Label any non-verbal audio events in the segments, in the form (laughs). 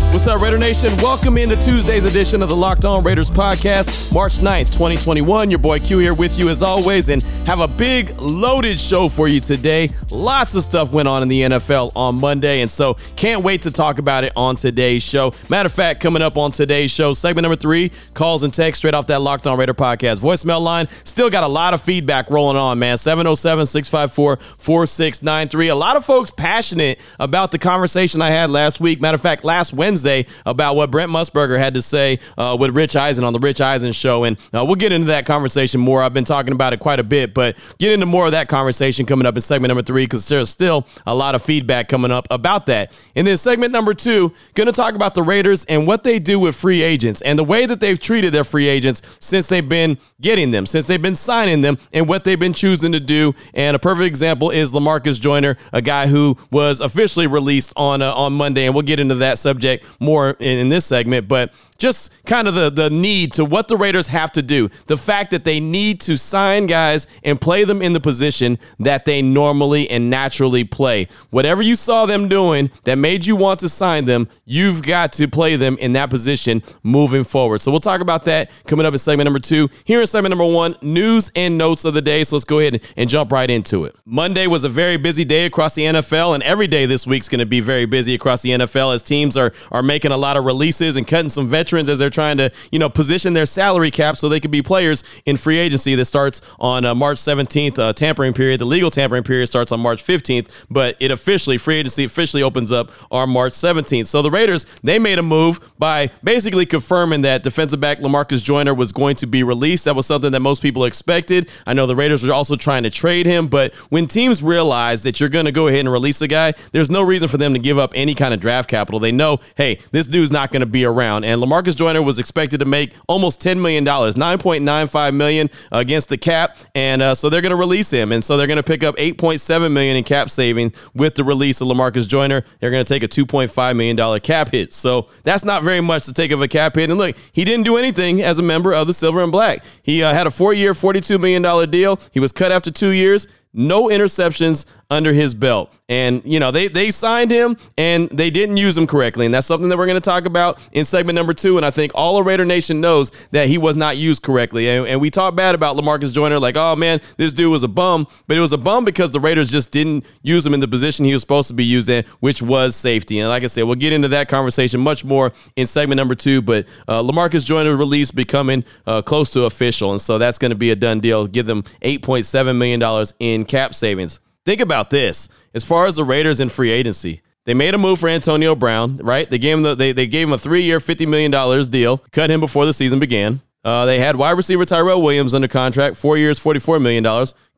What's up, Raider Nation? Welcome into Tuesday's edition of the Locked On Raiders podcast, March 9th, 2021. Your boy Q here with you as always, and have a big loaded show for you today. Lots of stuff went on in the NFL on Monday, and so can't wait to talk about it on today's show. Matter of fact, coming up on today's show, segment number three, calls and text straight off that Locked On Raider podcast voicemail line. Still got a lot of feedback rolling on, man. 707 654 4693. A lot of folks passionate about the conversation I had last week. Matter of fact, last Wednesday about what Brent Musburger had to say uh, with Rich Eisen on the Rich Eisen show. And uh, we'll get into that conversation more. I've been talking about it quite a bit, but get into more of that conversation coming up in segment number three because there's still a lot of feedback coming up about that. And then segment number two, going to talk about the Raiders and what they do with free agents and the way that they've treated their free agents since they've been getting them, since they've been signing them, and what they've been choosing to do. And a perfect example is Lamarcus Joyner, a guy who was officially released on uh, on Monday, and we'll get into that subject more in, in this segment. But just kind of the the need to what the Raiders have to do. The fact that they need to sign guys and play them in the position that they normally and naturally play. Whatever you saw them doing that made you want to sign them, you've got to play them in that position moving forward. So we'll talk about that coming up in segment number two. Here in segment number one, news and notes of the day. So let's go ahead and jump right into it. Monday was a very busy day across the NFL, and every day this week's going to be very busy across the NFL as teams are are making a lot of releases and cutting some veterans as they're trying to you know position their salary cap so they can be players in free agency that starts on uh, March 17th. Uh, tampering period, the legal tampering period starts on March 15th, but it officially free agency officially opens up on March 17th. So the Raiders they made a move by basically confirming that defensive back Lamarcus Joyner was going to be released. That was something that most people expected. I know the Raiders were also trying to trade him, but when teams realize that you're going to go ahead and release a guy, there's no reason for them to give up any kind of draft capital. They know, hey, this dude's not going to be around. And Lamarcus Joyner was expected to make almost $10 million, 9.95 million against the cap. And uh, so they're going to release him. And so they're going to pick up 8.7 million in cap saving with the release of Lamarcus Joyner. They're going to take a $2.5 million cap hit. So that's not very much to take of a cap hit. And look, he didn't do anything as a member of the Silver and Black. He uh, had a four year, $42 million deal. He was cut after two years no interceptions under his belt. And, you know, they, they signed him and they didn't use him correctly. And that's something that we're going to talk about in segment number two. And I think all of Raider Nation knows that he was not used correctly. And, and we talk bad about Lamarcus Joyner, like, oh man, this dude was a bum. But it was a bum because the Raiders just didn't use him in the position he was supposed to be used in, which was safety. And like I said, we'll get into that conversation much more in segment number two. But uh, Lamarcus Joyner release becoming uh, close to official. And so that's going to be a done deal. Give them $8.7 million in cap savings. Think about this. As far as the Raiders in free agency, they made a move for Antonio Brown, right? They gave him the, they, they gave him a three-year, $50 million deal, cut him before the season began. Uh, they had wide receiver Tyrell Williams under contract, four years, $44 million.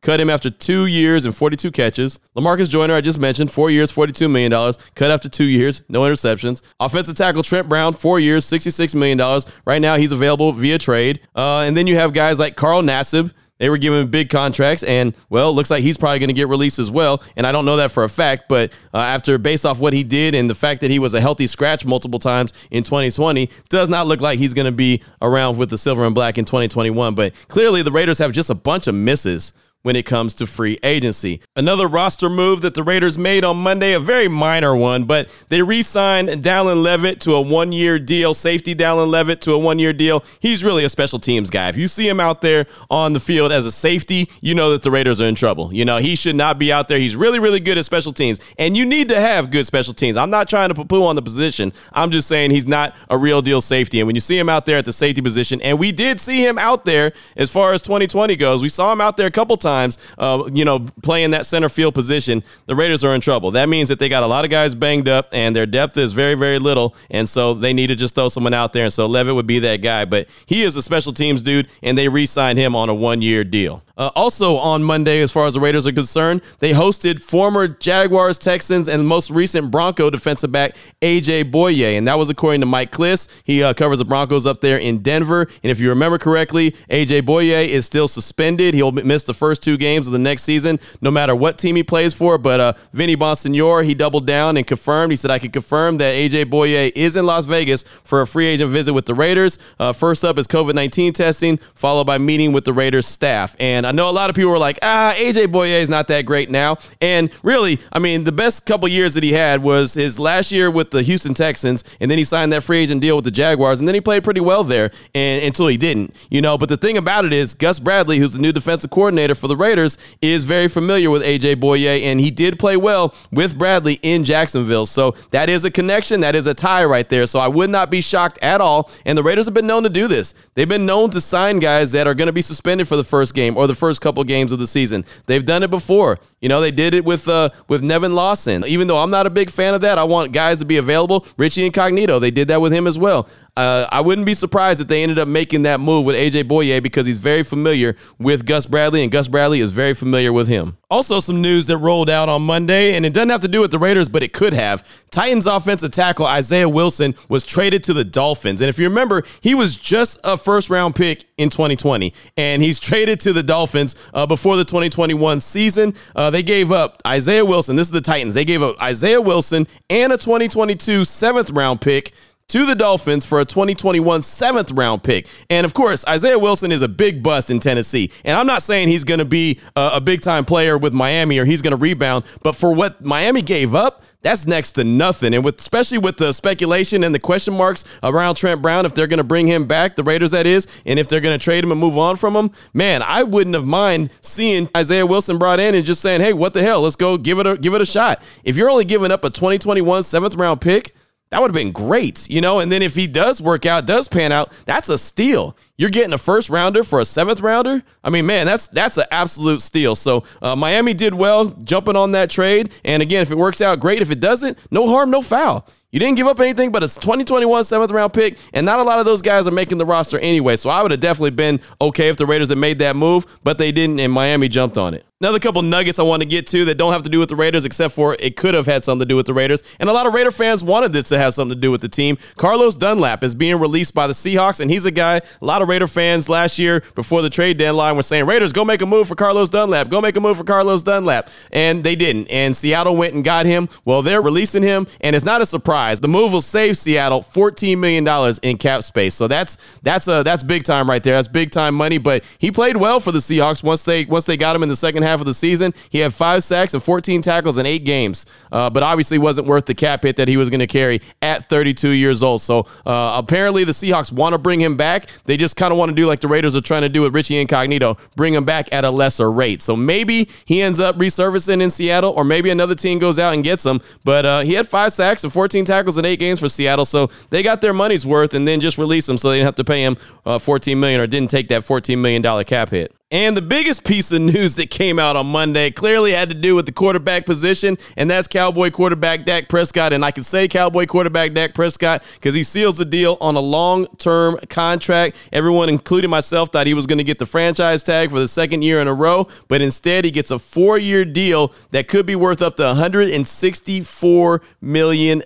Cut him after two years and 42 catches. Lamarcus Joyner, I just mentioned, four years, $42 million. Cut after two years, no interceptions. Offensive tackle Trent Brown, four years, $66 million. Right now, he's available via trade. Uh, and then you have guys like Carl Nassib, they were giving big contracts, and well, looks like he's probably going to get released as well. And I don't know that for a fact, but uh, after based off what he did and the fact that he was a healthy scratch multiple times in 2020, does not look like he's going to be around with the silver and black in 2021. But clearly, the Raiders have just a bunch of misses when it comes to free agency. Another roster move that the Raiders made on Monday, a very minor one, but they re signed Dallin Leavitt to a one year deal, safety Dallin Leavitt to a one year deal. He's really a special teams guy. If you see him out there on the field as a safety, you know that the Raiders are in trouble. You know, he should not be out there. He's really, really good at special teams, and you need to have good special teams. I'm not trying to poo poo on the position, I'm just saying he's not a real deal safety. And when you see him out there at the safety position, and we did see him out there as far as 2020 goes, we saw him out there a couple times times, uh, you know, playing that center field position, the Raiders are in trouble. That means that they got a lot of guys banged up and their depth is very, very little. And so they need to just throw someone out there. And so Leavitt would be that guy. But he is a special teams dude, and they re signed him on a one year deal. Uh, also on Monday, as far as the Raiders are concerned, they hosted former Jaguars, Texans, and most recent Bronco defensive back AJ Bouye, and that was according to Mike Klis. He uh, covers the Broncos up there in Denver, and if you remember correctly, AJ Bouye is still suspended. He'll miss the first two games of the next season, no matter what team he plays for. But uh, Vinny Bonsignore, he doubled down and confirmed. He said, "I can confirm that AJ Bouye is in Las Vegas for a free agent visit with the Raiders. Uh, first up is COVID 19 testing, followed by meeting with the Raiders staff." And I know a lot of people were like, ah, AJ Bouye is not that great now. And really, I mean, the best couple years that he had was his last year with the Houston Texans, and then he signed that free agent deal with the Jaguars, and then he played pretty well there and, until he didn't. You know, but the thing about it is, Gus Bradley, who's the new defensive coordinator for the Raiders, is very familiar with AJ Bouye, and he did play well with Bradley in Jacksonville. So that is a connection, that is a tie right there. So I would not be shocked at all. And the Raiders have been known to do this. They've been known to sign guys that are going to be suspended for the first game or the first couple games of the season. They've done it before. You know, they did it with uh, with Nevin Lawson. Even though I'm not a big fan of that, I want guys to be available. Richie Incognito, they did that with him as well. Uh, I wouldn't be surprised if they ended up making that move with AJ Bouye because he's very familiar with Gus Bradley, and Gus Bradley is very familiar with him. Also, some news that rolled out on Monday, and it doesn't have to do with the Raiders, but it could have. Titans offensive tackle Isaiah Wilson was traded to the Dolphins. And if you remember, he was just a first round pick in 2020, and he's traded to the Dolphins uh, before the 2021 season. Uh, they gave up Isaiah Wilson. This is the Titans. They gave up Isaiah Wilson and a 2022 seventh round pick to the Dolphins for a 2021 seventh round pick. And of course, Isaiah Wilson is a big bust in Tennessee. And I'm not saying he's going to be a, a big time player with Miami or he's going to rebound, but for what Miami gave up, that's next to nothing. And with especially with the speculation and the question marks around Trent Brown, if they're going to bring him back, the Raiders that is, and if they're going to trade him and move on from him, man, I wouldn't have mind seeing Isaiah Wilson brought in and just saying, hey, what the hell? Let's go give it a give it a shot. If you're only giving up a 2021 seventh round pick, that would have been great, you know. And then if he does work out, does pan out, that's a steal. You're getting a first rounder for a seventh rounder. I mean, man, that's that's an absolute steal. So uh, Miami did well jumping on that trade. And again, if it works out, great. If it doesn't, no harm, no foul. You didn't give up anything but it's 2021 seventh round pick, and not a lot of those guys are making the roster anyway. So I would have definitely been okay if the Raiders had made that move, but they didn't, and Miami jumped on it. Another couple nuggets I want to get to that don't have to do with the Raiders, except for it could have had something to do with the Raiders. And a lot of Raider fans wanted this to have something to do with the team. Carlos Dunlap is being released by the Seahawks, and he's a guy, a lot of Raider fans last year before the trade deadline were saying, Raiders, go make a move for Carlos Dunlap. Go make a move for Carlos Dunlap. And they didn't. And Seattle went and got him. Well, they're releasing him, and it's not a surprise. The move will save Seattle $14 million in cap space. So that's that's a that's big time right there. That's big time money. But he played well for the Seahawks once they once they got him in the second half of the season. He had five sacks and 14 tackles in eight games. Uh, but obviously wasn't worth the cap hit that he was going to carry at 32 years old. So uh, apparently the Seahawks want to bring him back. They just kind of want to do like the Raiders are trying to do with Richie Incognito, bring him back at a lesser rate. So maybe he ends up resurfacing in Seattle, or maybe another team goes out and gets him. But uh, he had five sacks and 14 tackles in eight games for Seattle, so they got their money's worth, and then just release him so they didn't have to pay him uh, 14 million or didn't take that 14 million dollar cap hit. And the biggest piece of news that came out on Monday clearly had to do with the quarterback position, and that's Cowboy quarterback Dak Prescott. And I can say Cowboy quarterback Dak Prescott because he seals the deal on a long term contract. Everyone, including myself, thought he was going to get the franchise tag for the second year in a row, but instead he gets a four year deal that could be worth up to $164 million.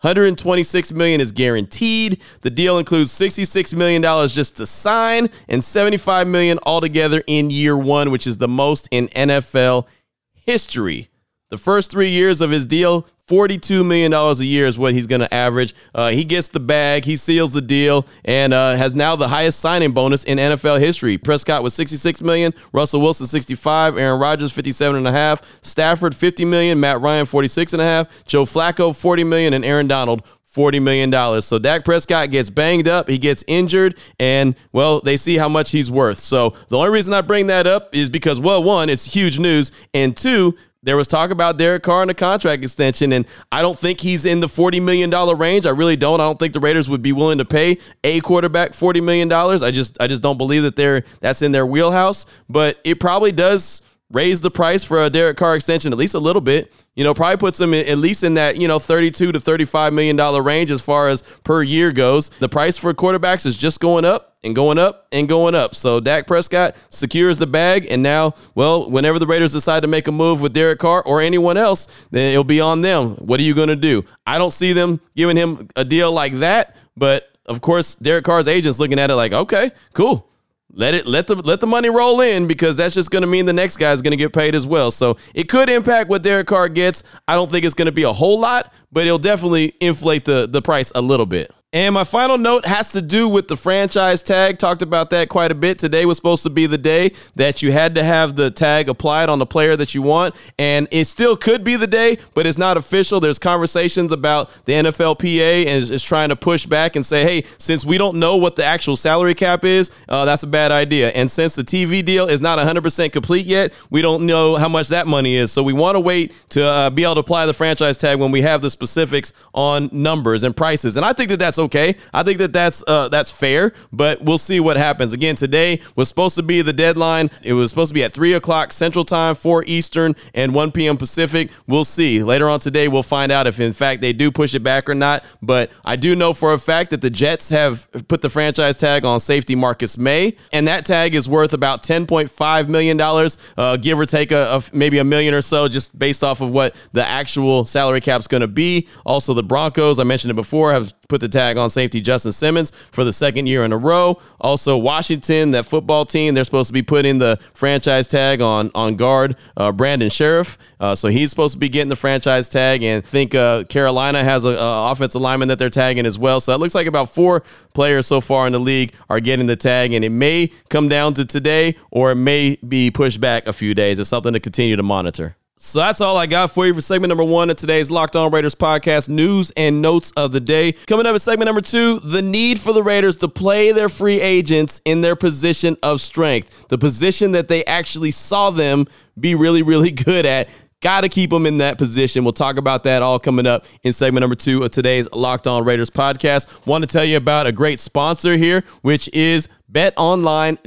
126 million is guaranteed. The deal includes 66 million dollars just to sign and 75 million altogether in year 1, which is the most in NFL history. The first 3 years of his deal, $42 million a year is what he's going to average. Uh, he gets the bag, he seals the deal, and uh, has now the highest signing bonus in NFL history. Prescott was 66 million, Russell Wilson 65, Aaron Rodgers 57 and a half, Stafford 50 million, Matt Ryan 46 and a half, Joe Flacco 40 million, and Aaron Donald $40 million. So Dak Prescott gets banged up, he gets injured, and, well, they see how much he's worth. So the only reason I bring that up is because, well, one, it's huge news, and two, there was talk about Derek Carr and a contract extension, and I don't think he's in the $40 million range. I really don't. I don't think the Raiders would be willing to pay a quarterback $40 million. I just I just don't believe that they're that's in their wheelhouse. But it probably does raise the price for a Derek Carr extension at least a little bit. You know, probably puts him in, at least in that, you know, 32 to 35 million dollar range as far as per year goes. The price for quarterbacks is just going up and going up and going up. So Dak Prescott secures the bag and now, well, whenever the Raiders decide to make a move with Derek Carr or anyone else, then it'll be on them. What are you going to do? I don't see them giving him a deal like that, but of course, Derek Carr's agent's looking at it like, "Okay, cool let it let the let the money roll in because that's just going to mean the next guy is going to get paid as well. So it could impact what Derek Carr gets. I don't think it's going to be a whole lot, but it'll definitely inflate the the price a little bit. And my final note has to do with the franchise tag. Talked about that quite a bit. Today was supposed to be the day that you had to have the tag applied on the player that you want. And it still could be the day, but it's not official. There's conversations about the NFLPA and is, is trying to push back and say, hey, since we don't know what the actual salary cap is, uh, that's a bad idea. And since the TV deal is not 100% complete yet, we don't know how much that money is. So we want to wait to uh, be able to apply the franchise tag when we have the specifics on numbers and prices. And I think that that's okay. I think that that's uh, that's fair, but we'll see what happens. Again, today was supposed to be the deadline. It was supposed to be at three o'clock Central Time, four Eastern, and one p.m. Pacific. We'll see later on today. We'll find out if in fact they do push it back or not. But I do know for a fact that the Jets have put the franchise tag on safety Marcus Maye, and that tag is worth about ten point five million dollars, uh, give or take a, a, maybe a million or so, just based off of what the actual salary cap is going to be. Also, the Broncos, I mentioned it before, have put the tag on safety Justin Simmons for the second year in a row. Also, Washington, that football team, they're supposed to be putting the franchise tag on on guard uh, Brandon Scherff. Uh, so he's supposed to be getting the franchise tag. And I think uh, Carolina has an offensive lineman that they're tagging as well. So it looks like about four players so far in the league are getting the tag. And it may come down to today or it may be pushed back a few days. It's something to continue to monitor. So that's all I got for you for segment number one of today's Locked On Raiders podcast news and notes of the day. Coming up in segment number two, the need for the Raiders to play their free agents in their position of strength, the position that they actually saw them be really, really (laughs) good at. Got to keep them in that position. We'll talk about that all coming up in segment number two of today's Locked On Raiders podcast. Want to tell you about a great sponsor here, which is betonline.ag.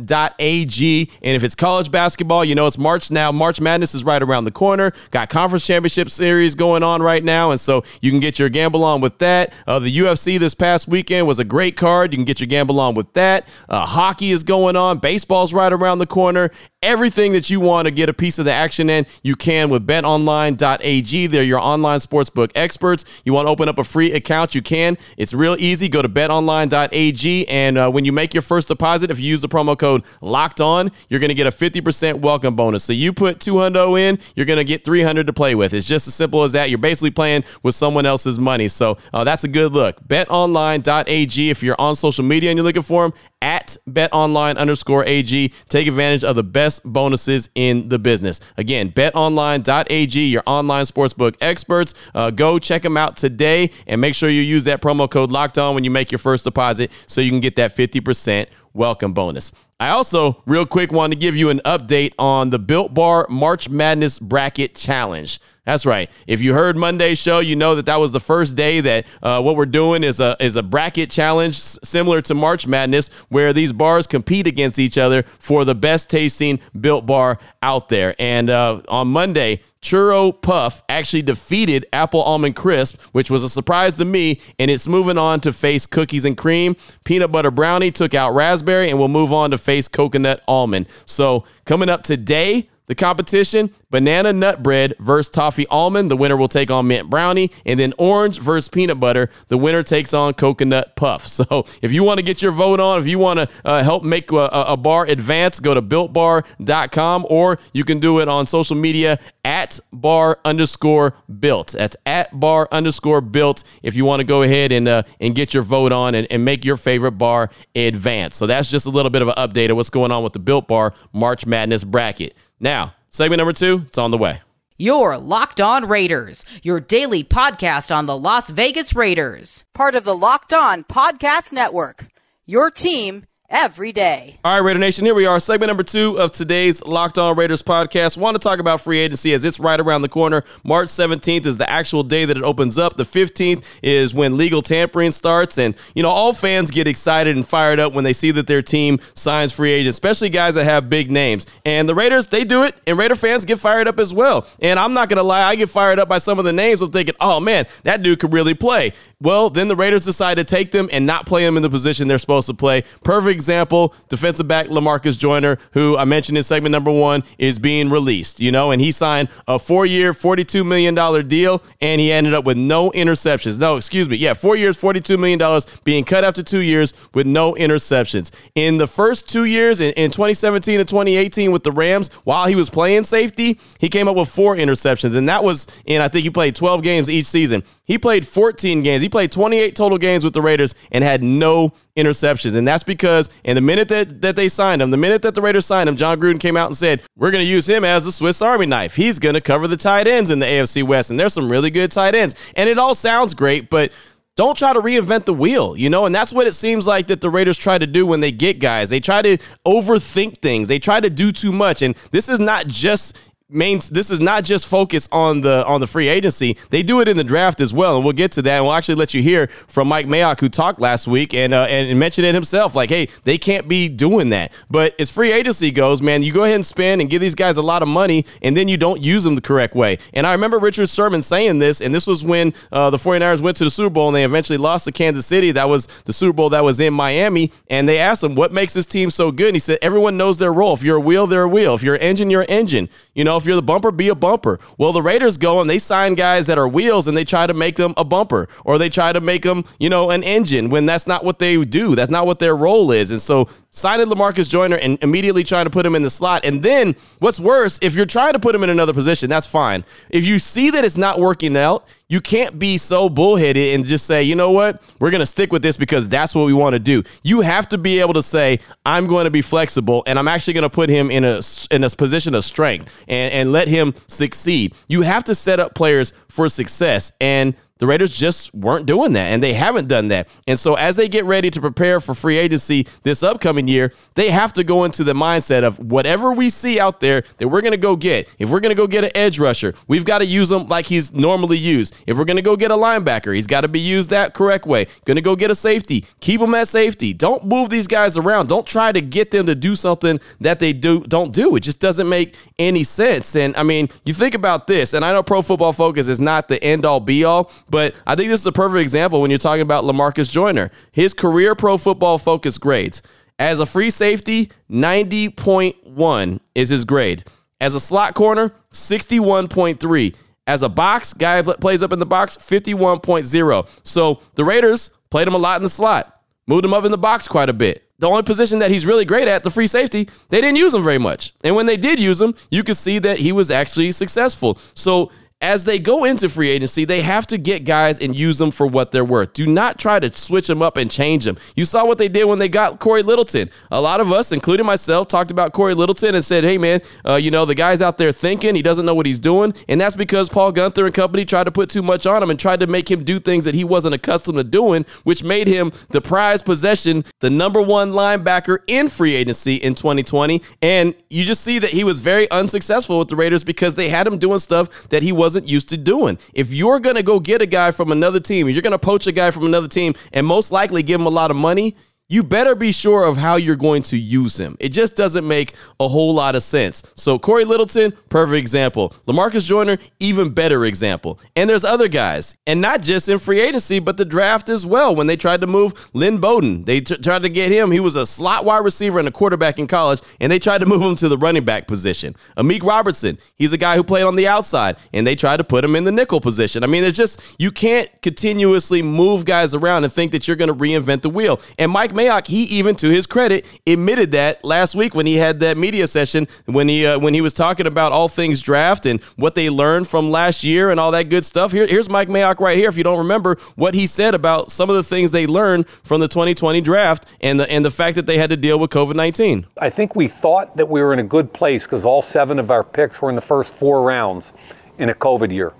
And if it's college basketball, you know it's March now. March Madness is right around the corner. Got conference championship series going on right now. And so you can get your gamble on with that. Uh, the UFC this past weekend was a great card. You can get your gamble on with that. Uh, hockey is going on. Baseball's right around the corner. Everything that you want to get a piece of the action in, you can with betonline.ag. They're your online sportsbook experts. You want to open up a free account, you can. It's real easy. Go to betonline.ag. And uh, when you make your first deposit, deposit, if you use the promo code locked on, you're going to get a 50% welcome bonus. So you put 200 in, you're going to get 300 to play with. It's just as simple as that. You're basically playing with someone else's money. So uh, that's a good look. BetOnline.ag. If you're on social media and you're looking for them, at betonline underscore AG. Take advantage of the best bonuses in the business. Again, betonline.ag, your online sportsbook experts. Uh, go check them out today and make sure you use that promo code locked on when you make your first deposit so you can get that 50% welcome bonus. I also, real quick, want to give you an update on the Built Bar March Madness Bracket Challenge. That's right. If you heard Monday's show, you know that that was the first day that uh, what we're doing is a is a bracket challenge similar to March Madness, where these bars compete against each other for the best tasting built bar out there. And uh, on Monday, Churro Puff actually defeated Apple Almond Crisp, which was a surprise to me. And it's moving on to face Cookies and Cream. Peanut Butter Brownie took out Raspberry, and we'll move on to face Coconut Almond. So coming up today the competition banana nut bread versus toffee almond. The winner will take on mint brownie. And then orange versus peanut butter. The winner takes on coconut puff. (laughs) So if you want to get your vote on, if you want to uh, help make a, a, bar advance, go to builtbar.com or you can do it on social media at bar underscore built. That's at bar underscore built if you want to go ahead and, uh, and get your vote on and, and make your favorite bar advance. So that's just a little bit of an update of what's going on with the Built Bar March Madness bracket. Now, segment number two, it's on the way. Your Locked On Raiders, your daily podcast on the Las Vegas Raiders. Part of the Locked On Podcast Network. Your team every day. All right, Raider Nation, here we are, segment number two of today's Locked On Raiders podcast. Want to talk about free agency as it's right around the corner. March 17th is the actual day that it opens up. The 15th is when legal tampering starts. And, you know, all fans get excited and fired up when they see that their team signs free agents, especially guys that have big names. And the Raiders, they do it, and Raider fans get fired up as well. And I'm not going to lie, I get fired up by some of the names. I'm thinking, oh, man, that dude could really play. Well, then the Raiders decide to take them and not play them in the position they're supposed to play. Perfect example, defensive back Lamarcus Joyner, who I mentioned in segment number one, is being released, you know, and he signed a four year, $42 million deal, and he ended up with no interceptions. No, excuse me. Yeah, four years, $42 million, being cut after two years with no interceptions. In the first two years, in, in 2017 and 2018 with the Rams, while he was playing safety, he came up with four interceptions, and that was in, I think he played 12 games each season. He played 14 games. He played 28 total games with the Raiders and had no interceptions. And that's because in the minute that, that they signed him, the minute that the Raiders signed him, Jon Gruden came out and said, We're going to use him as a Swiss Army knife. He's going to cover the tight ends in the AFC West. And there's some really good tight ends. And it all sounds great, but don't try to reinvent the wheel, you know? And that's what it seems like that the Raiders try to do when they get guys. They try to overthink things. They try to do too much. And this is not just main this is not just focus on the on the free agency. They do it in the draft as well, and we'll get to that. And we'll actually let you hear from Mike Mayock, who talked last week and uh, and mentioned it himself. Like, hey, they can't be doing that. But as free agency goes, man, you go ahead and spend and give these guys a lot of money, and then you don't use them the correct way. And I remember Richard Sherman saying this, and this was when uh, the 49ers went to the Super Bowl and they eventually lost to Kansas City. That was the Super Bowl that was in Miami, and they asked him what makes this team so good. And he said everyone knows their role. If you're a wheel, they're a wheel. If you're an engine, you're an engine. You know, if you're the bumper, be a bumper. Well, the Raiders go and they sign guys that are wheels and they try to make them a bumper or they try to make them, you know, an engine when that's not what they do. That's not what their role is. And so signing Lamarcus Joyner and immediately trying to put him in the slot. And then what's worse, if you're trying to put him in another position, that's fine. If you see that it's not working out, you can't be so bullheaded and just say, you know what, we're going to stick with this because that's what we want to do. You have to be able to say, I'm going to be flexible and I'm actually going to put him in a in a position of strength and, and let him succeed. You have to set up players for success. And the Raiders just weren't doing that, and they haven't done that. And so, as they get ready to prepare for free agency this upcoming year, they have to go into the mindset of whatever we see out there that we're going to go get. If we're going to go get an edge rusher, we've got to use him like he's normally used. If we're going to go get a linebacker, he's got to be used that correct way. Going to go get a safety, keep him at safety. Don't move these guys around. Don't try to get them to do something that they do don't do. It just doesn't make any sense. And I mean, you think about this, and I know Pro Football Focus is not the end all be all, but I think this is a perfect example when you're talking about Lamarcus Joyner. His career pro football focus grades. As a free safety, 90.1 is his grade. As a slot corner, 61.3. As a box, guy plays up in the box, 51.0. So the Raiders played him a lot in the slot, moved him up in the box quite a bit. The only position that he's really great at, the free safety, they didn't use him very much. And when they did use him, you could see that he was actually successful. So as they go into free agency, they have to get guys and use them for what they're worth. Do not try to switch them up and change them. You saw what they did when they got Corey Littleton. A lot of us, including myself, talked about Corey Littleton and said, hey, man, uh, you know, the guy's out there thinking, he doesn't know what he's doing. And that's because Paul Guenther and company tried to put too much on him and tried to make him do things that he wasn't accustomed to doing, which made him the prized possession, the number one linebacker in free agency in 2020. And you just see that he was very unsuccessful with the Raiders because they had him doing stuff that he wasn't wasn't used to doing. If you're going to go get a guy from another team, you're going to poach a guy from another team and most likely give him a lot of money, you better be sure of how you're going to use him. It just doesn't make a whole lot of sense. So Corey Littleton, perfect example. Lamarcus Joyner, even better example. And there's other guys, and not just in free agency, but the draft as well. When they tried to move Lynn Bowden, they t- tried to get him. He was a slot wide receiver and a quarterback in college, and they tried to move him to the running back position. Amik Robertson, he's a guy who played on the outside, and they tried to put him in the nickel position. I mean, it's just you can't continuously move guys around and think that you're going to reinvent the wheel. And Mike Mayock, he even to his credit admitted that last week when he had that media session when he uh, when he was talking about all things draft and what they learned from last year and all that good stuff. Here, here's Mike Mayock right here. If you don't remember what he said about some of the things they learned from the 2020 draft and the and the fact that they had to deal with COVID 19. I think we thought that we were in a good place because all seven of our picks were in the first four rounds. in a COVID year.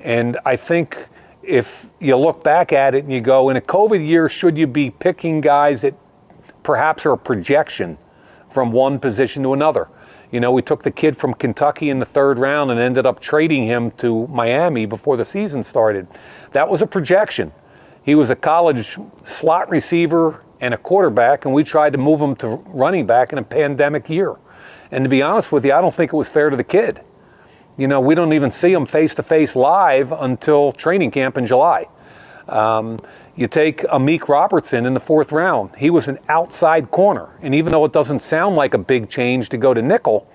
And I think if you look back at it and you go, in a COVID year, should you be picking guys that perhaps are a projection from one position to another? You know, we took the kid from Kentucky in the third round and ended up trading him to Miami before the season started. That was a projection. He was a college slot receiver and a quarterback, and we tried to move him to running back in a pandemic year. And to be honest with you, I don't think it was fair to the kid. You know, we don't even see them face to face live until training camp in July. Um, you take Amik Robertson in the fourth round. He was an outside corner. And even though it doesn't sound like a big change to go to nickel,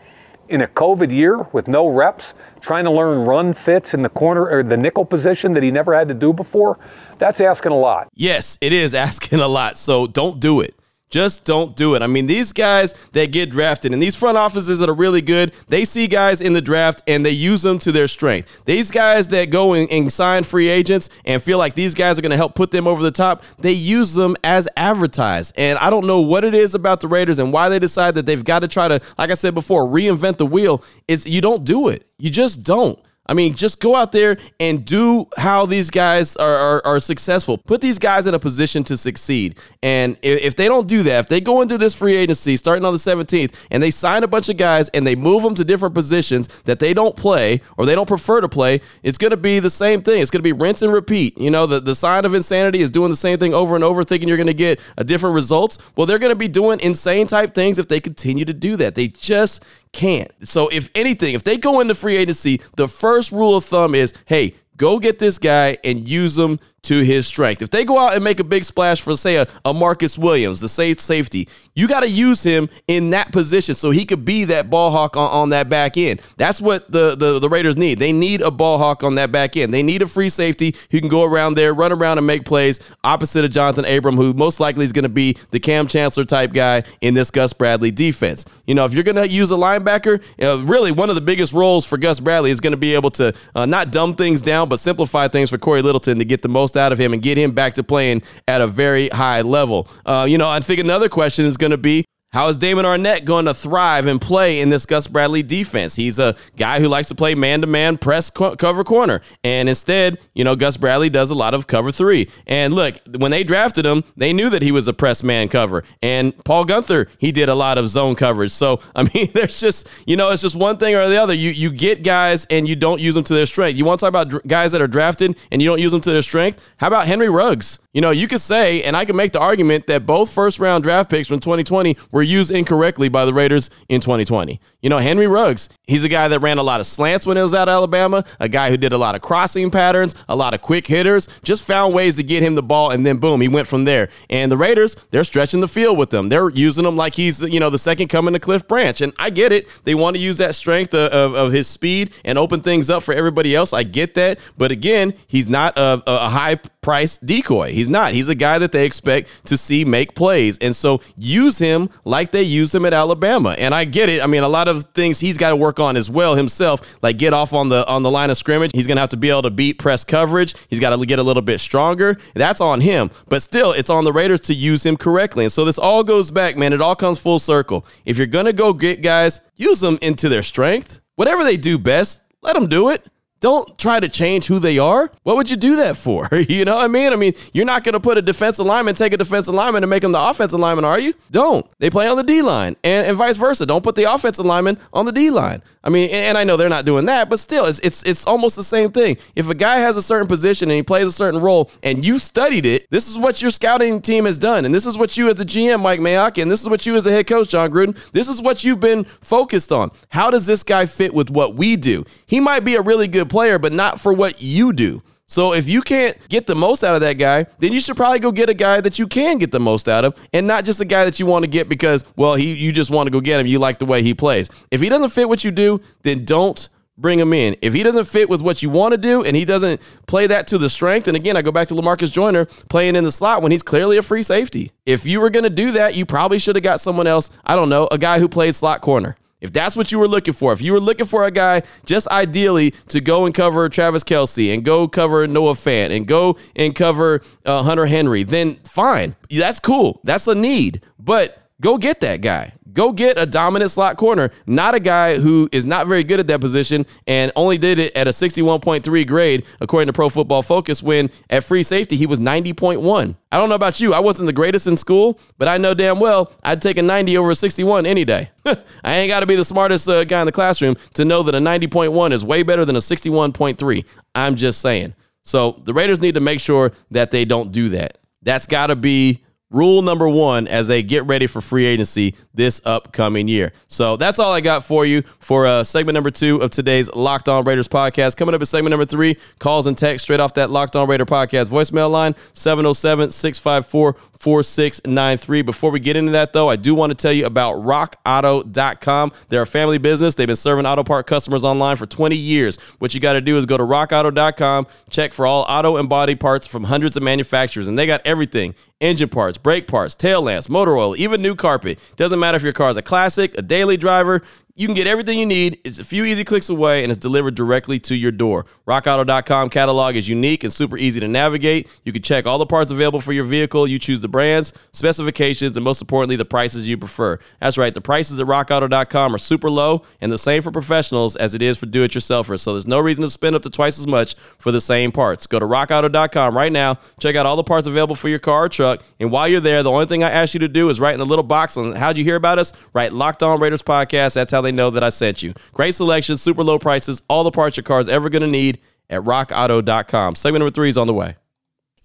in a COVID year with no reps, trying to learn run fits in the corner or the nickel position that he never had to do before, that's asking a lot. Yes, it is (laughs) asking a lot. So don't do it. Just don't do it. I mean, these guys that get drafted and these front offices that are really good, they see guys in the draft and they use them to their strength. These guys that go and, and sign free agents and feel like these guys are going to help put them over the top, they use them as advertised. And I don't know what it is about the Raiders and why they decide that they've got to try to, like I said before, reinvent the wheel. Is you don't do it. You just don't. I mean, just go out there and do how these guys are, are, are, successful. Put these guys in a position to succeed. And if, if, they don't do that, if they go into this free agency starting on the 17th and they sign a bunch of guys and they move them to different positions that they don't play or they don't prefer to play, it's going to be the same thing. It's going to be rinse and repeat. You know, the, the sign of insanity is doing the same thing over and over, thinking you're going to get a different results. Well, they're going to be doing insane type things if they continue to do that. They just can't. So if anything, if they go into free agency, the first rule of thumb is, hey, go get this guy and use him to his strength. If they go out and make a big splash for, say, a, a Marcus Williams, the safe safety, you got to use him in that position so he could be that ball hawk on, on that back end. That's what the, the, the Raiders need. They need a ball hawk on that back end. They need a free safety who can go around there, run around and make plays opposite of Jonathan Abram, who most likely is going to be the Kam Chancellor type guy in this Gus Bradley defense. You know, if you're going to use a linebacker, uh, really one of the biggest roles for Gus Bradley is going to be able to uh, not dumb things down, but simplify things for Corey Littleton to get the most out of him and get him back to playing at a very high level. Uh, you know, I think another question is going to be how is Damon Arnette going to thrive and play in this Gus Bradley defense? He's a guy who likes to play man to man press co- cover corner. And instead, you know, Gus Bradley does a lot of cover three. And look, when they drafted him, they knew that he was a press man cover. And Paul Guenther, he did a lot of zone coverage. So, (laughs) I mean, there's just, you know, it's just one thing or the other. You, you get guys and you don't use them to their strength. You want to talk about dr- guys that are drafted and you don't use them to their strength? How about Henry Ruggs? You know, you could say, and I can make the argument that both first round draft picks from 2020 were used incorrectly by the Raiders in 2020. You know, Henry Ruggs, he's a guy that ran a lot of slants when he was out at Alabama, a guy who did a lot of crossing patterns, a lot of quick hitters, just found ways to get him the ball, and then boom, he went from there. And the Raiders, they're stretching the field with him. They're using him like he's, you know, the second coming to Cliff Branch. And I get it. They want to use that strength of, of, of his speed and open things up for everybody else. I get that. But again, he's not a, a high price decoy. He's not. He's a guy that they expect to see make plays. And so use him like they use him at Alabama. And I get it. I mean, a lot of things he's got to work on as well himself, like get off on the on the line of scrimmage. He's going to have to be able to beat press coverage. He's got to get a little bit stronger. That's on him. But still, it's on the Raiders to use him correctly. And so this all goes back, man. It all comes full circle. If you're going to go get guys, use them into their strength. Whatever they do best, let them do it. Don't try to change who they are. What would you do that for? (laughs) you know what I mean? I mean, you're not going to put a defensive lineman, take a defensive lineman and make him the offensive lineman, are you? Don't. They play on the D line and, and vice versa. Don't put the offensive lineman on the D line. I mean, and I know they're not doing that, but still, it's, it's, it's almost the same thing. If a guy has a certain position and he plays a certain role and you studied it, this is what your scouting team has done. And this is what you as the GM, Mike Mayock, and this is what you as the head coach, Jon Gruden, this is what you've been focused on. How does this guy fit with what we do? He might be a really good player, but not for what you do. So if you can't get the most out of that guy, then you should probably go get a guy that you can get the most out of and not just a guy that you want to get because well, he you just want to go get him, you like the way he plays. If he doesn't fit what you do, then don't bring him in. If he doesn't fit with what you want to do and he doesn't play that to the strength, and again, I go back to Lamarcus Joyner playing in the slot when he's clearly a free safety. If you were going to do that, you probably should have got someone else. I don't know, a guy who played slot corner. If that's what you were looking for, if you were looking for a guy just ideally to go and cover Travis Kelce and go cover Noah Fant and go and cover uh, Hunter Henry, then fine. That's cool. That's a need. But go get that guy. Go get a dominant slot corner, not a guy who is not very good at that position and only did it at a 61.3 grade, according to Pro Football Focus, when at free safety, he was 90.1. I don't know about you. I wasn't the greatest in school, but I know damn well I'd take a 90 over a 61 any day. (laughs) I ain't got to be the smartest uh, guy in the classroom to know that a 90.1 is way better than a 61.3. I'm just saying. So the Raiders need to make sure that they don't do that. That's got to be rule number one as they get ready for free agency this upcoming year. So that's all I got for you for uh, segment number two of today's Locked On Raiders podcast. Coming up in segment number three, calls and text straight off that Locked On Raider podcast voicemail line 707 654 4693. Before we get into that, though, I do want to tell you about rockauto.com. They're a family business. They've been serving auto part customers online for 20 years. What you got to do is go to rockauto.com, check for all auto and body parts from hundreds of manufacturers, and they got everything engine parts, brake parts, tail lamps, motor oil, even new carpet. Doesn't matter if your car is a classic, a daily driver, you can get everything you need. It's a few easy clicks away and it's delivered directly to your door. RockAuto.com catalog is unique and super easy to navigate. You can check all the parts available for your vehicle. You choose the brands, specifications, and most importantly, the prices you prefer. That's right, the prices at RockAuto.com are super low and the same for professionals as it is for do it yourselfers. So there's no reason to spend up to twice as much for the same parts. Go to RockAuto.com right now, check out all the parts available for your car or truck. And while you're there, the only thing I ask you to do is write in the little box on how'd you hear about us? Write Locked On Raiders Podcast. That's how they know that I sent you. Great selection, super low prices, all the parts your car is ever going to need at rockauto.com. Segment number three is on the way.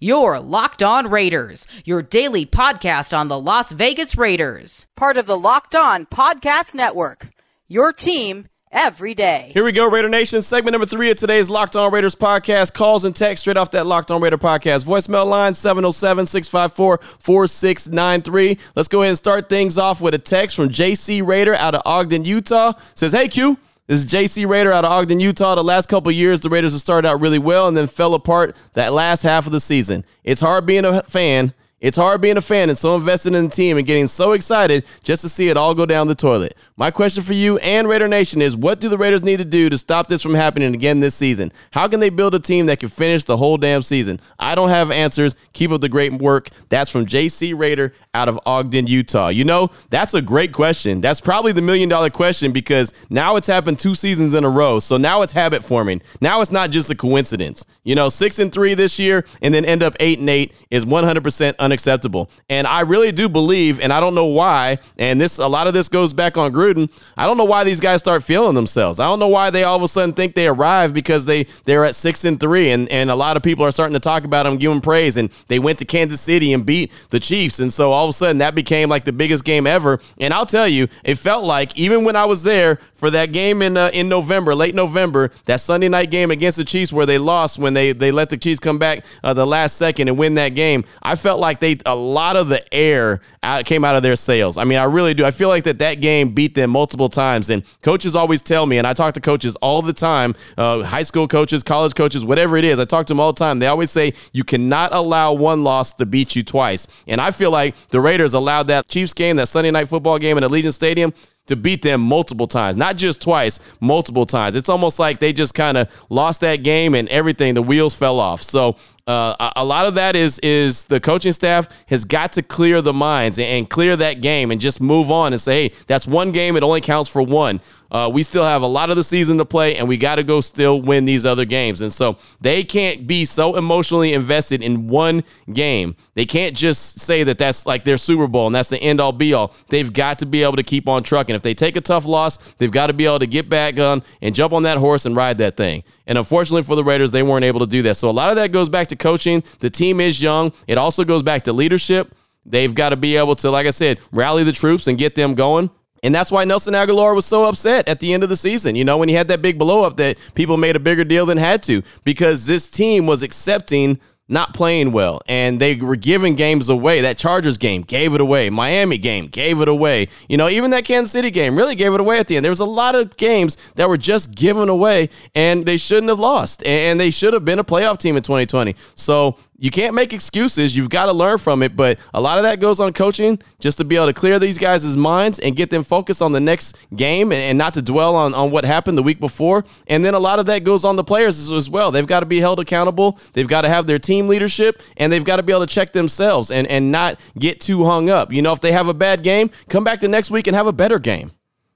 Your Locked On Raiders, your daily podcast on the Las Vegas Raiders, part of the Locked On Podcast Network. Your team every day. Here we go, Raider Nation. Segment number three of today's Locked On Raiders podcast. Calls and text straight off that Locked On Raider podcast. Voicemail line 707 654 4693. Let's go ahead and start things off with a text from JC Raider out of Ogden, Utah. Says, Hey, Q. This is JC Raider out of Ogden, Utah. The last couple years, the Raiders have started out really well and then fell apart that last half of the season. It's hard being a fan it's hard being a fan and so invested in the team and getting so excited just to see it all go down the toilet. My question for you and Raider Nation is what do the Raiders need to do to stop this from happening again this season? How can they build a team that can finish the whole damn season? I don't have answers. Keep up the great work. That's from JC Raider out of Ogden, Utah. You know, that's a great question. That's probably the million dollar question because now it's happened two seasons in a row. So now it's habit forming. Now it's not just a coincidence. You know, six and three this year and then end up eight and eight is 100% unacceptable. And I really do believe, and I don't know why, and this a lot of this goes back on Gruden. I don't know why these guys start feeling themselves. I don't know why they all of a sudden think they arrived because they they're at six and three, and and a lot of people are starting to talk about them, give them praise, and they went to Kansas City and beat the Chiefs, and so all of a sudden that became like the biggest game ever. And I'll tell you, it felt like even when I was there for that game in uh, in November, late November, that Sunday night game against the Chiefs where they lost when they they let the Chiefs come back uh, the last second and win that game. I felt like they a lot of the air out, came out of their sails. I mean, I really do. I feel like that that game beat them multiple times. And coaches always tell me, and I talk to coaches all the time, uh, high school coaches, college coaches, whatever it is. I talk to them all the time. They always say you cannot allow one loss to beat you twice. And I feel like the Raiders allowed that Chiefs game, that Sunday night football game at Allegiant Stadium to beat them multiple times, not just twice, multiple times. It's almost like they just kind of lost that game and everything, the wheels fell off. So uh, a lot of that is is the coaching staff has got to clear the minds and, clear that game and just move on and say, hey, that's one game. It only counts for one. Uh, we still have a lot of the season to play, and we got to go still win these other games. And so they can't be so emotionally invested in one game. They can't just say that that's like their Super Bowl and that's the end all be all. They've got to be able to keep on trucking. If they take a tough loss, they've got to be able to get back on and jump on that horse and ride that thing. And unfortunately for the Raiders, they weren't able to do that. So a lot of that goes back to coaching. The team is young. It also goes back to leadership. They've got to be able to, like I said, rally the troops and get them going. And that's why Nelson Agholor was so upset at the end of the season. You know, when he had that big blow up that people made a bigger deal than had to, because this team was accepting not playing well and they were giving games away. That Chargers game gave it away. Miami game gave it away. You know, even that Kansas City game really gave it away at the end. There was a lot of games that were just given away and they shouldn't have lost and they should have been a playoff team in 2020. So you can't make excuses. You've got to learn from it. But a lot of that goes on coaching just to be able to clear these guys' minds and get them focused on the next game and, not to dwell on, on what happened the week before. And then a lot of that goes on the players as, as well. They've got to be held accountable. They've got to have their team leadership and they've got to be able to check themselves and, and not get too hung up. You know, if they have a bad game, come back the next week and have a better game.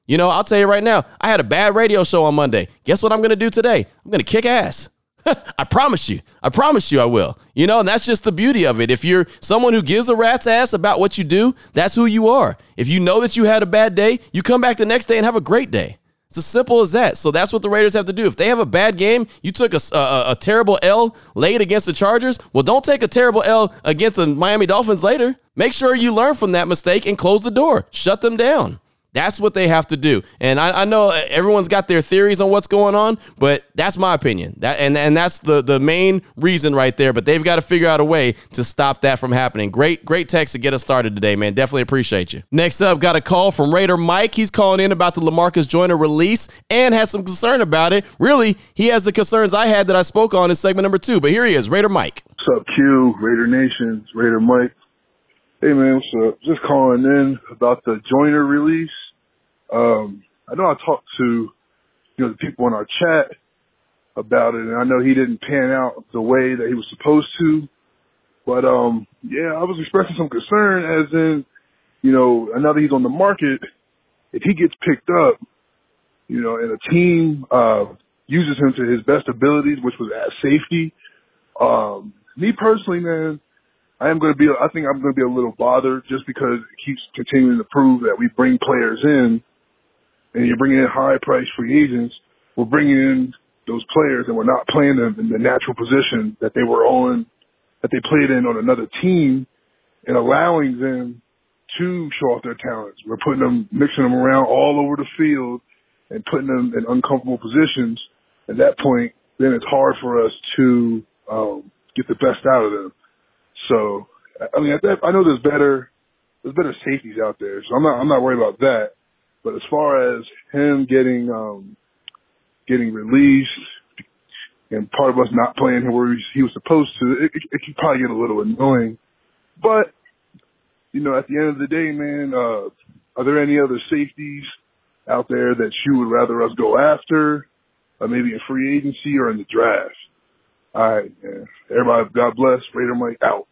You know, I'll tell you right now, I had a bad radio show on Monday. Guess what I'm going to do today? I'm going to kick ass. (laughs) I promise you. I promise you I will. You know, and that's just the beauty of it. If you're someone who gives a rat's ass about what you do, that's who you are. If you know that you had a bad day, you come back the next day and have a great day. It's as simple as that. So that's what the Raiders have to do. If they have a bad game, you took a, a, a terrible L late against the Chargers. Well, don't take a terrible L against the Miami Dolphins later. Make sure you learn from that mistake and close the door. Shut them down. That's what they have to do. And I, I, know everyone's got their theories on what's going on, but that's my opinion. That and, and that's the, the main reason right there. But they've got to figure out a way to stop that from happening. Great, great text to get us started today, man. Definitely appreciate you. Next up, got a call from Raider Mike. He's calling in about the Lamarcus Joyner release and has some concern about it. Really, he has the concerns I had that I spoke on in segment number two. But here he is, Raider Mike. What's up, Q? Raider Nation, Raider Mike. Hey man, what's up? Just calling in about the Joyner release. Um, I know I talked to, you know, the people in our chat about it, and I know he didn't pan out the way that he was supposed to. But um, yeah, I was expressing some concern, as in, you know, now that he's on the market, if he gets picked up, you know, and a team uh, uses him to his best abilities, which was at safety. Um, me personally, man, I am going to be. I think I'm going to be a little bothered just because it keeps continuing to prove that we bring players in and you're bringing in high price free agents, we're bringing in those players and we're not playing them in the natural position that they were on, that they played in on another team and allowing them to show off their talents. We're putting them, mixing them around all over the field and putting them in uncomfortable positions. At that point, then it's hard for us to um, get the best out of them. So, I mean, I know there's better, there's better safeties out there, so I'm not, I'm not worried about that. But as far as him getting um, getting released and part of us not playing him where he was supposed to, it, it, it could probably get a little annoying. But you know, at the end of the day, man, uh, are there any other safeties out there that you would rather us go after, uh, maybe in free agency or in the draft? All right, man. Everybody, God bless. Raider Mike out.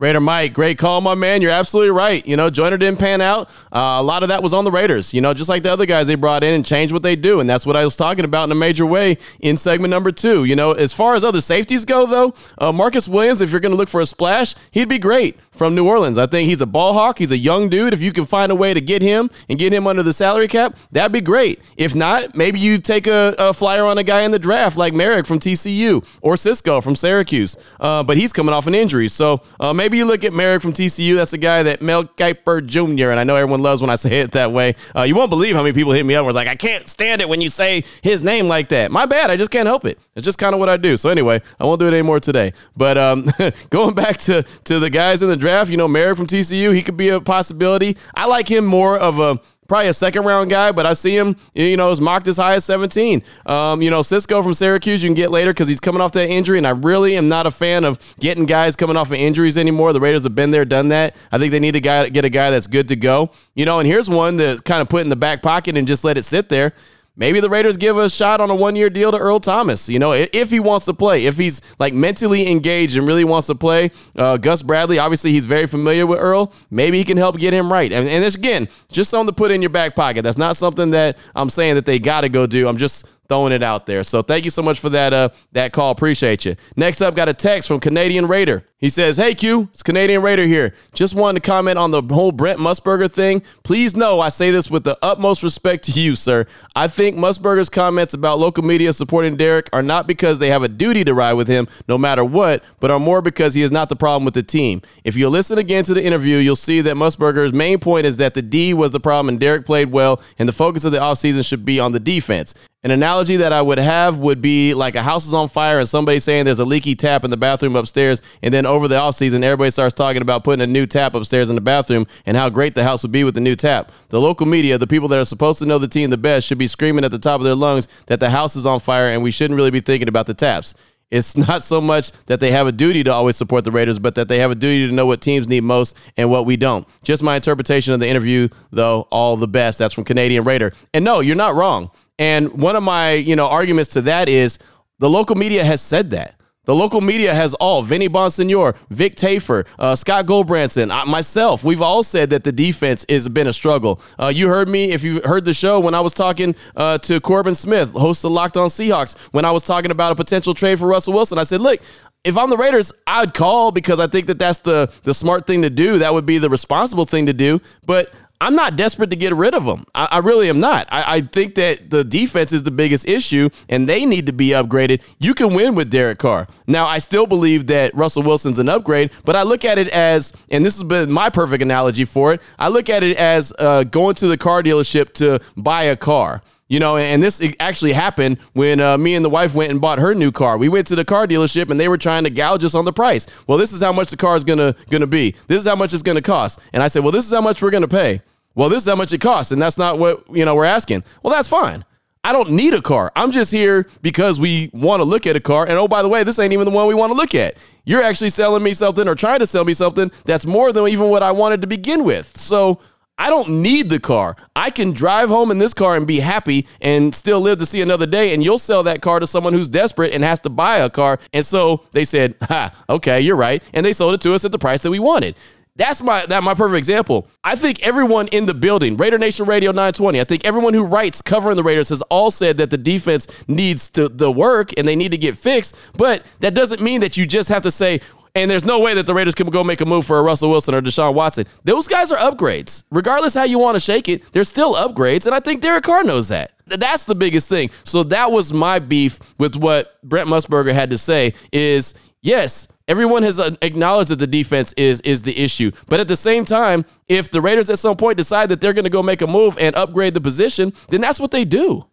Raider Mike, great call, my man. You're absolutely right. You know, Joyner didn't pan out. Uh, a lot of that was on the Raiders, you know, just like the other guys they brought in and changed what they do. And that's what I was talking about in a major way in segment number two. You know, as far as other safeties go, though, uh, Marcus Williams, if you're going to look for a splash, he'd be great from New Orleans. I think he's a ball hawk. He's a young dude. If you can find a way to get him and get him under the salary cap, that'd be great. If not, maybe you take a, a flyer on a guy in the draft like Moehrig from TCU or Cisco from Syracuse. Uh, but he's coming off an injury. So uh, maybe you look at Moehrig from TCU. That's a guy that Mel Kiper Jr., and I know everyone loves when I (laughs) say it that way. Uh, you won't believe how many people hit me up was like, I can't stand it when you say his name like that. My bad. I just can't help it. It's just kind of what I do. So anyway, I won't do it anymore today. But um, (laughs) going back to, to the guys in the draft. You know, Moehrig from TCU, he could be a possibility. I like him more of a probably a second round guy, but I see him, you know, is mocked as high as 17. Um, you know, Cisco from Syracuse, you can get later because he's coming off that injury, and I really am not a fan of getting guys coming off of injuries anymore. The Raiders have been there, done that. I think they need to get a guy that's good to go. You know, and here's one that's kind of put in the back pocket and just let it sit there. Maybe the Raiders give a shot on a one year deal to Earl Thomas, you know, if he wants to play, if he's like mentally engaged and really wants to play. Uh, Gus Bradley, obviously, he's very familiar with Earl. Maybe he can help get him right. And, and it's, again, just something to put in your back pocket. That's not something that I'm saying that they got to go do. I'm just throwing it out there. So thank you so much for that uh, that call. Appreciate you. Next up, got a text from Canadian Raider. He says, Hey Q, it's Canadian Raider here. Just wanted to comment on the whole Brent Musburger thing. Please know I say this with the utmost respect to you, sir. I think Musburger's comments about local media supporting Derek are not because they have a duty to ride with him no matter what, but are more because he is not the problem with the team. If you listen again to the interview, you'll see that Musburger's main point is that the D was the problem and Derek played well, and the focus of the offseason should be on the defense. An analogy that I would have would be like a house is on fire and somebody saying there's a leaky tap in the bathroom upstairs, and then over the offseason, everybody starts talking about putting a new tap upstairs in the bathroom and how great the house would be with the new tap. The local media, the people that are supposed to know the team the best, should be screaming at the top of their lungs that the house is on fire and we shouldn't really be thinking about the taps. It's (laughs) not so much that they have a duty to always support the Raiders, but that they have a duty to know what teams need most and what we don't. Just my interpretation of the interview, though, all the best. That's from Canadian Raider. And no, you're not wrong. And one of my, you know, arguments to that is the local media has said that. The local media has all Vinny Bonsignore, Vic Tafur, uh, Scott Gulbransen, uh, myself. We've all said that the defense has been a struggle. Uh, you heard me if you heard the show when I was talking uh, to Corbin Smith, host of Locked On Seahawks, when I was talking about a potential trade for Russell Wilson. I said, look, if I'm the Raiders, I'd call because I think that that's the the smart thing to do. That would be the responsible thing to do. But I'm not desperate to get rid of them. I, I really am not. I, I, think that the defense is the biggest issue, and they need to be upgraded. You can win with Derek Carr. Now, I still believe that Russell Wilson's an upgrade, but I look at it as, and this has been my perfect analogy for it. I look at it as uh, going to the car dealership to buy a car. You know, and this actually happened when uh, me and the wife went and bought her new car. We went to the car dealership and they were trying to gouge us on the price. Well, this is how much the car is gonna gonna be. This is how much it's gonna cost. And I said, well, this is how much we're gonna pay. Well, this is how much it costs, and that's not what you know we're asking. Well, that's fine. I don't need a car. I'm just here because we want to look at a car. And oh, by the way, this ain't even the one we want to look at. You're actually selling me something or trying to sell me something that's more than even what I wanted to begin with. So I don't need the car. I can drive home in this car and be happy and still live to see another day. And you'll sell that car to someone who's desperate and has to buy a car. And so they said, (laughs) ha, okay, you're right. And they sold it to us at the price that we wanted. That's my that my perfect example. I think everyone in the building, Raider Nation Radio 920, I think everyone who writes covering the Raiders has all said that the defense needs to the work and they need to get fixed. But that doesn't mean that you just have to say, and there's no way that the Raiders can go make a move for a Russell Wilson or Deshaun Watson. Those guys are upgrades. Regardless how you want to shake it, they're still upgrades. And I think Derek Carr knows that. That's the biggest thing. So that was my beef with what Brent Musburger had to say is yes, everyone has uh, acknowledged that the defense is is the issue. But at the same time, if the Raiders at some point decide that they're going to go make a move and upgrade the position, then that's what they do.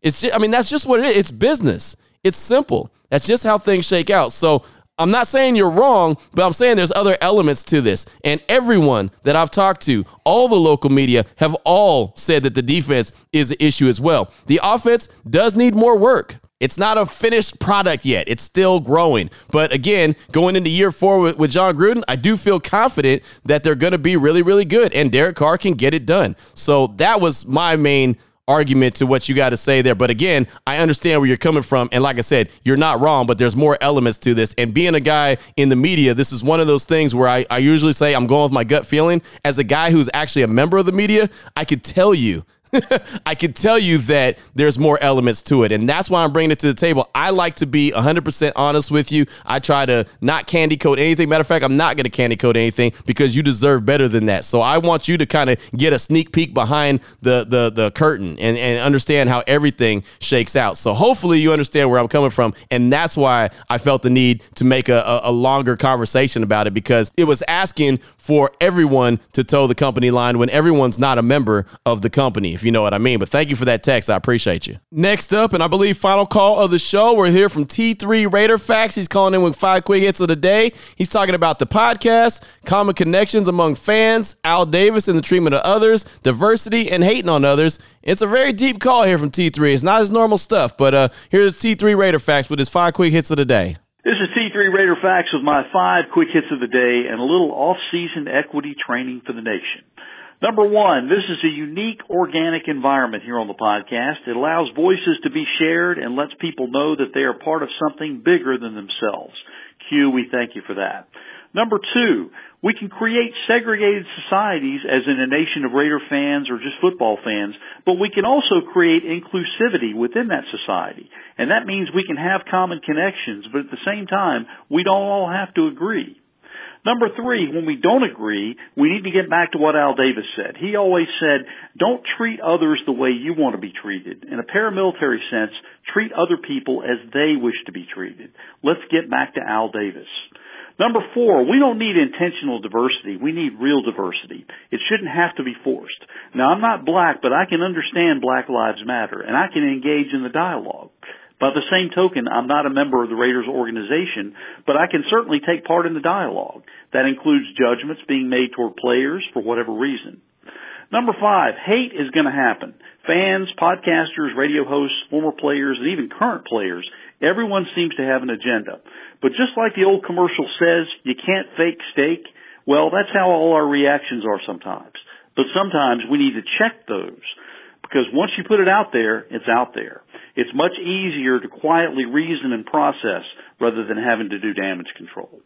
It's just, I mean that's just what it is. It's business. It's simple. That's just how things shake out. So I'm not saying you're wrong, but I'm saying there's other elements to this. And everyone that I've talked to, all the local media, have all said that the defense is the issue as well. The offense does need more work. It's not a finished product yet. It's still growing. But again, going into year four with, with Jon Gruden, I do feel confident that they're going to be really, really good. And Derek Carr can get it done. So that was my main argument to what you got to say there. But again, I understand where you're coming from. And like I said, you're not wrong, but there's more elements to this. And being a guy in the media, this is one of those things where I, I usually say I'm going with my gut feeling. As a guy who's actually a member of the media, I could tell you (laughs) I can tell you that there's more elements to it. And that's why I'm bringing it to the table. I like to be 100% honest with you. I try to not candy coat anything. Matter of fact, I'm not going to candy coat anything because you deserve better than that. So I want you to kind of get a sneak peek behind the, the, the curtain and, and understand how everything shakes out. So hopefully you understand where I'm coming from. And that's why I felt the need to make a, a, a longer conversation about it because it was asking for everyone to toe the company line when everyone's not a member of the company if you know what I mean. But thank you for that text. I appreciate you. Next up, and I believe final call of the show, we're here from T3 Raider Facts. He's calling in with five quick hits of the day. He's talking about the podcast, common connections among fans, Al Davis and the treatment of others, diversity, and hating on others. It's a very deep call here from T3. It's not his normal stuff, but uh, here's T3 Raider Facts with his five quick hits of the day. This is T3 Raider Facts with my five quick hits of the day and a little off-season equity training for the nation. Number one, this is a unique organic environment here on the podcast. It allows voices to be shared and lets people know that they are part of something bigger than themselves. Q, we thank you for that. Number two, we can create segregated societies as in a nation of Raider fans or just football fans, but we can also create inclusivity within that society. And that means we can have common connections, but at the same time, we don't all have to agree. Number three, when we don't agree, we need to get back to what Al Davis said. He always said, don't treat others the way you want to be treated. In a paramilitary sense, treat other people as they wish to be treated. Let's get back to Al Davis. Number four, we don't need intentional diversity. We need real diversity. It shouldn't have to be forced. Now, I'm not black, but I can understand Black Lives Matter, and I can engage in the dialogue. By the same token, I'm not a member of the Raiders organization, but I can certainly take part in the dialogue. That includes judgments being made toward players for whatever reason. Number five, hate is going to happen. Fans, podcasters, radio hosts, former players, and even current players, everyone seems to have an agenda. But just like the old commercial says, you can't fake steak, well, that's how all our reactions are sometimes. But sometimes we need to check those because once you put it out there, it's out there. It's much easier to quietly reason and process rather than having to do damage control.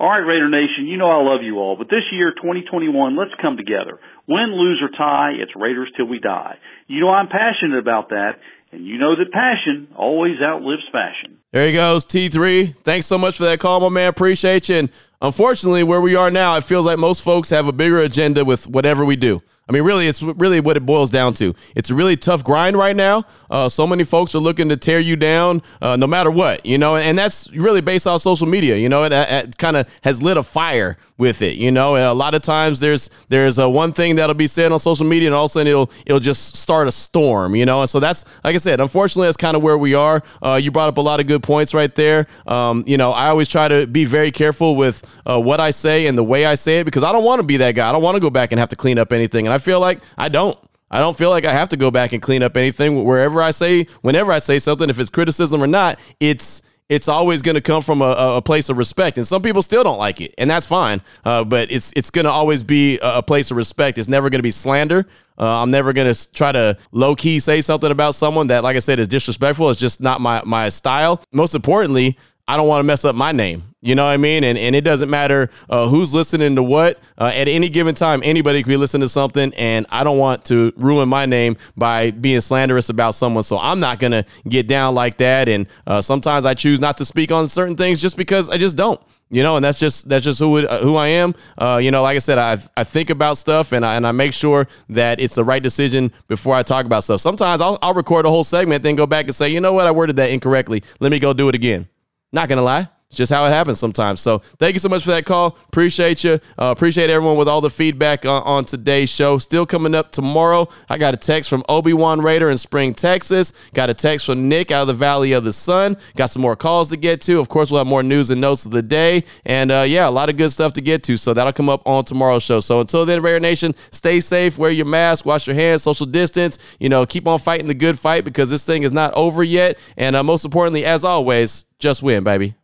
All right, Raider Nation, you know I love you all, but this year, 2021, let's come together. Win, lose, or tie, it's Raiders till we die. You know I'm passionate about that, and you know that passion always outlives fashion. There he goes, T3. Thanks so much for that call, my man. Appreciate you. And unfortunately, where we are now, it feels like most folks have a bigger agenda with whatever we do. I mean, really, it's really what it boils down to. It's a really tough grind right now. Uh, so many folks are looking to tear you down, uh, no matter what, you know, and that's really based on social media. You know, it, it kind of has lit a fire with it. You know, and a lot of times there's there's a one thing that'll be said on social media, and all of a sudden it'll it'll just start a storm. You know, and so that's like I said. Unfortunately, that's kind of where we are. Uh, you brought up a lot of good points right there. Um, you know, I always try to be very careful with uh, what I say and the way I say it because I don't want to be that guy. I don't want to go back and have to clean up anything, and I feel like I don't. I don't feel like I have to go back and clean up anything. Wherever I say, whenever I say something, if it's criticism or not, it's it's always going to come from a, a, place of respect, and some people still don't like it, and that's fine. Uh, but it's it's going to always be a, a, place of respect. It's never going to be slander. Uh, I'm never going to try to low key say something about someone that, like I said, is disrespectful. It's just not my my style. Most importantly, I don't want to mess up my name. You know what I mean? And and it doesn't matter uh, who's listening to what. Uh, at any given time, anybody can be listening to something, and I don't want to ruin my name by being slanderous about someone. So I'm not gonna get down like that. And uh, sometimes I choose not to speak on certain things just because I just don't. You know, and that's just that's just who it, who I am. Uh, you know, like I said, I I think about stuff and I, and I make sure that it's the right decision before I talk about stuff. Sometimes I'll, I'll record a whole segment, then go back and say, you know what, I worded that incorrectly. Let me go do it again. Not gonna lie. Just how it happens sometimes. So thank you so much for that call. Appreciate you. Uh, appreciate everyone with all the feedback on, on, today's show. Still coming up tomorrow. I got a text from Obi Wan Raider in Spring, Texas. Got a text from Nick out of the Valley of the Sun. Got some more calls to get to. Of course, we'll have more news and notes of the day. And uh, yeah, a lot of good stuff to get to. So that'll come up on tomorrow's show. So until then, Raider Nation, stay safe, wear your mask, wash your hands, social distance. You know, keep on fighting the good fight because this thing is not over yet. And uh, most importantly, as always, just win, baby.